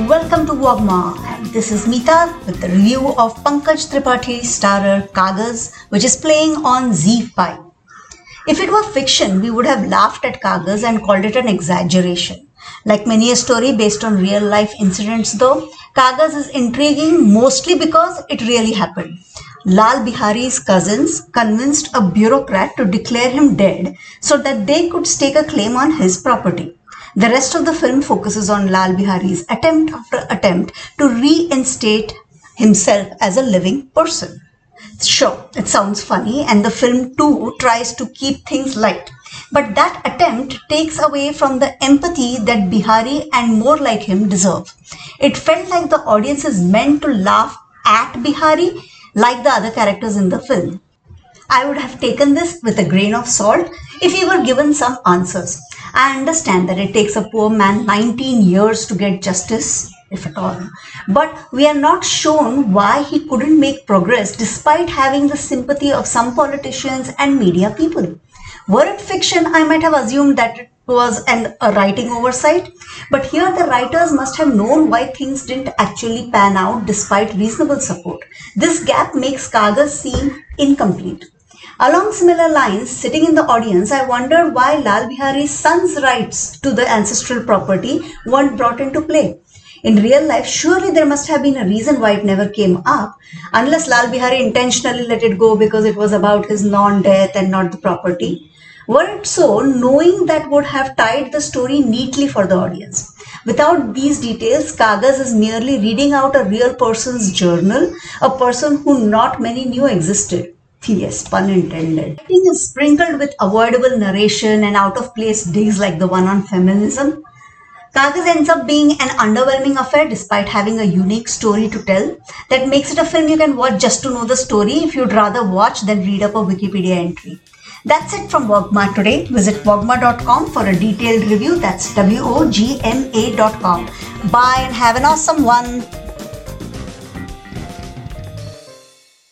welcome to Wogma. And this is Meeta with the review of Pankaj Tripathi starrer Kagaz, which is playing on ZEE5. If it were fiction, we would have laughed at Kagaz and called it an exaggeration. Like many a story based on real life incidents, though, Kagaz is intriguing mostly because it really happened. Lal Bihari's cousins convinced a bureaucrat to declare him dead so that they could stake a claim on his property. The rest of the film focuses on Lal Bihari's attempt after attempt to reinstate himself as a living person. Sure, it sounds funny, and the film too tries to keep things light. But that attempt takes away from the empathy that Bihari and more like him deserve. It felt like the audience is meant to laugh at Bihari like the other characters in the film. I would have taken this with a grain of salt if he were given some answers. I understand that it takes a poor man 19 years to get justice, if at all. But we are not shown why he couldn't make progress despite having the sympathy of some politicians and media people. Were it fiction, I might have assumed that it was an, a writing oversight. But here the writers must have known why things didn't actually pan out despite reasonable support. This gap makes Kagaz seem incomplete. Along similar lines, sitting in the audience, I wondered why Lal Bihari's son's rights to the ancestral property weren't brought into play. In real life, surely there must have been a reason why it never came up, unless Lal Bihari intentionally let it go because it was about his non-death and not the property. Were it so, knowing that would have tied the story neatly for the audience. Without these details, Kagaz is merely reading out a real person's journal, a person who not many knew existed. Yes, pun intended. Writing is sprinkled with avoidable narration and out of place digs like the one on feminism. Kagaz ends up being an underwhelming affair despite having a unique story to tell that makes it a film you can watch just to know the story if you'd rather watch than read up a Wikipedia entry. That's it from Wogma today. Visit wogma.com for a detailed review. That's W O G M A.com. Bye and have an awesome one.